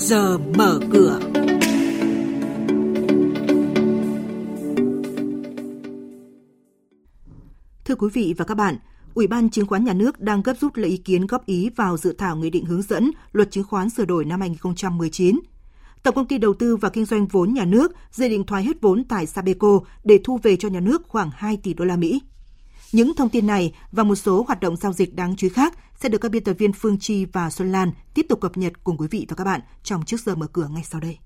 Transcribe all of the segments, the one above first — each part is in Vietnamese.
giờ mở cửa. Thưa quý vị và các bạn, Ủy ban Chứng khoán Nhà nước đang gấp rút lấy ý kiến góp ý vào dự thảo nghị định hướng dẫn luật chứng khoán sửa đổi năm 2019. Tổng công ty đầu tư và kinh doanh vốn nhà nước dự định thoái hết vốn tại Sabeco để thu về cho nhà nước khoảng 2 tỷ đô la Mỹ. Những thông tin này và một số hoạt động giao dịch đáng chú ý khác sẽ được các biên tập viên Phương Chi và Xuân Lan tiếp tục cập nhật cùng quý vị và các bạn trong trước giờ mở cửa ngay sau đây.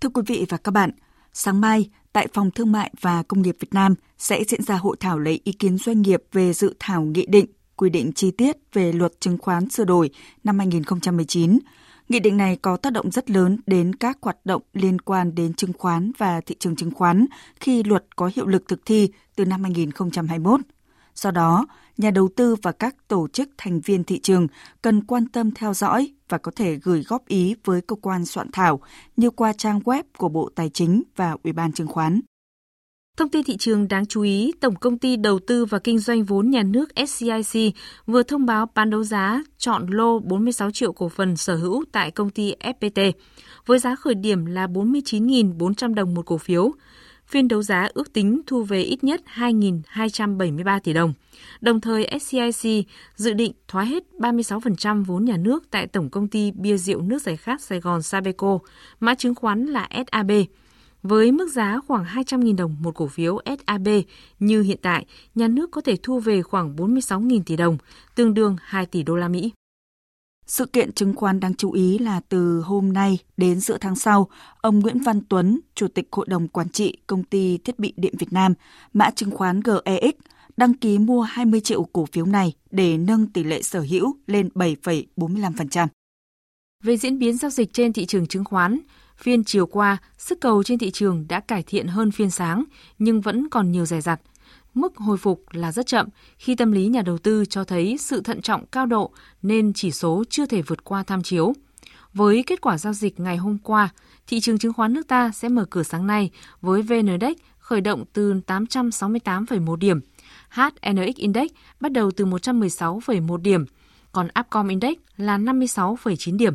Thưa quý vị và các bạn, sáng mai tại Phòng Thương mại và Công nghiệp Việt Nam sẽ diễn ra hội thảo lấy ý kiến doanh nghiệp về dự thảo nghị định quy định chi tiết về luật chứng khoán sửa đổi năm 2019 Nghị định này có tác động rất lớn đến các hoạt động liên quan đến chứng khoán và thị trường chứng khoán khi luật có hiệu lực thực thi từ năm 2021. Do đó, nhà đầu tư và các tổ chức thành viên thị trường cần quan tâm theo dõi và có thể gửi góp ý với cơ quan soạn thảo như qua trang web của Bộ Tài chính và Ủy ban Chứng khoán. Thông tin thị trường đáng chú ý, Tổng công ty Đầu tư và Kinh doanh vốn nhà nước SCIC vừa thông báo bán đấu giá chọn lô 46 triệu cổ phần sở hữu tại công ty FPT với giá khởi điểm là 49.400 đồng một cổ phiếu. Phiên đấu giá ước tính thu về ít nhất 2.273 tỷ đồng. Đồng thời, SCIC dự định thoái hết 36% vốn nhà nước tại Tổng công ty Bia rượu nước giải khát Sài Gòn Sabeco, mã chứng khoán là SAB với mức giá khoảng 200.000 đồng một cổ phiếu SAB như hiện tại, nhà nước có thể thu về khoảng 46.000 tỷ đồng, tương đương 2 tỷ đô la Mỹ. Sự kiện chứng khoán đáng chú ý là từ hôm nay đến giữa tháng sau, ông Nguyễn Văn Tuấn, Chủ tịch Hội đồng Quản trị Công ty Thiết bị Điện Việt Nam, mã chứng khoán GEX, đăng ký mua 20 triệu cổ phiếu này để nâng tỷ lệ sở hữu lên 7,45%. Về diễn biến giao dịch trên thị trường chứng khoán, Phiên chiều qua, sức cầu trên thị trường đã cải thiện hơn phiên sáng, nhưng vẫn còn nhiều rẻ rặt. Mức hồi phục là rất chậm khi tâm lý nhà đầu tư cho thấy sự thận trọng cao độ nên chỉ số chưa thể vượt qua tham chiếu. Với kết quả giao dịch ngày hôm qua, thị trường chứng khoán nước ta sẽ mở cửa sáng nay với VN Index khởi động từ 868,1 điểm, HNX Index bắt đầu từ 116,1 điểm, còn Upcom Index là 56,9 điểm.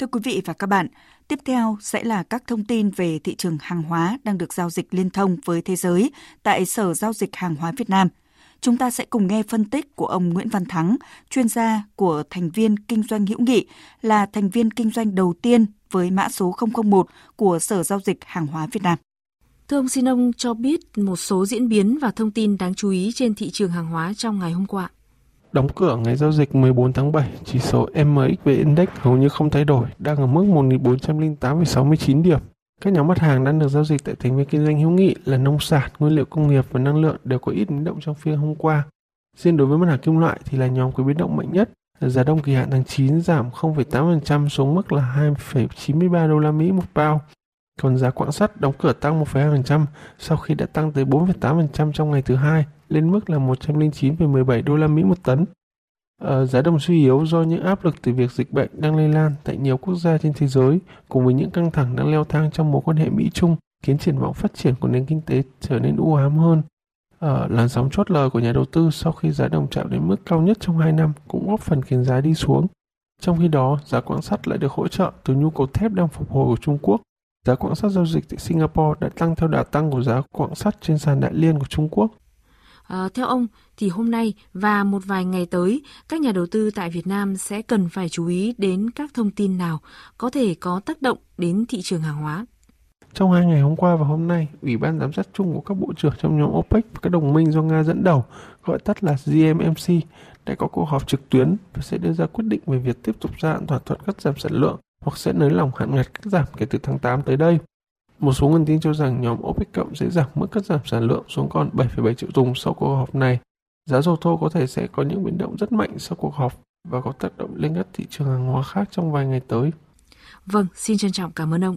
Thưa quý vị và các bạn, tiếp theo sẽ là các thông tin về thị trường hàng hóa đang được giao dịch liên thông với thế giới tại Sở Giao dịch Hàng hóa Việt Nam. Chúng ta sẽ cùng nghe phân tích của ông Nguyễn Văn Thắng, chuyên gia của thành viên kinh doanh hữu nghị, là thành viên kinh doanh đầu tiên với mã số 001 của Sở Giao dịch Hàng hóa Việt Nam. Thưa ông, xin ông cho biết một số diễn biến và thông tin đáng chú ý trên thị trường hàng hóa trong ngày hôm qua. Đóng cửa ngày giao dịch 14 tháng 7, chỉ số MXV Index hầu như không thay đổi, đang ở mức 1.408,69 điểm. Các nhóm mặt hàng đang được giao dịch tại thành viên kinh doanh hữu nghị là nông sản, nguyên liệu công nghiệp và năng lượng đều có ít biến động trong phiên hôm qua. Riêng đối với mặt hàng kim loại thì là nhóm có biến động mạnh nhất. Giá đông kỳ hạn tháng 9 giảm 0,8% xuống mức là 2,93 đô la Mỹ một bao. Còn giá quặng sắt đóng cửa tăng 1,2% sau khi đã tăng tới 4,8% trong ngày thứ hai lên mức là 109,17 đô la Mỹ một tấn. Ờ, giá đồng suy yếu do những áp lực từ việc dịch bệnh đang lây lan tại nhiều quốc gia trên thế giới cùng với những căng thẳng đang leo thang trong mối quan hệ Mỹ-Trung khiến triển vọng phát triển của nền kinh tế trở nên u ám hơn. Ờ, làn sóng chốt lời của nhà đầu tư sau khi giá đồng chạm đến mức cao nhất trong 2 năm cũng góp phần khiến giá đi xuống. Trong khi đó, giá quặng sắt lại được hỗ trợ từ nhu cầu thép đang phục hồi của Trung Quốc. Giá quặng sắt giao dịch tại Singapore đã tăng theo đà tăng của giá quặng sắt trên sàn đại liên của Trung Quốc. À, theo ông thì hôm nay và một vài ngày tới, các nhà đầu tư tại Việt Nam sẽ cần phải chú ý đến các thông tin nào có thể có tác động đến thị trường hàng hóa. Trong hai ngày hôm qua và hôm nay, Ủy ban giám sát chung của các bộ trưởng trong nhóm OPEC và các đồng minh do Nga dẫn đầu, gọi tắt là GMMC, đã có cuộc họp trực tuyến và sẽ đưa ra quyết định về việc tiếp tục gia hạn thỏa thuận cắt giảm sản lượng hoặc sẽ nới lỏng hạn ngạch cắt giảm kể từ tháng 8 tới đây. Một số nguồn tin cho rằng nhóm OPEC cộng sẽ giảm mức cắt giảm sản lượng xuống còn 7,7 triệu thùng sau cuộc họp này. Giá dầu thô có thể sẽ có những biến động rất mạnh sau cuộc họp và có tác động lên các thị trường hàng hóa khác trong vài ngày tới. Vâng, xin trân trọng cảm ơn ông.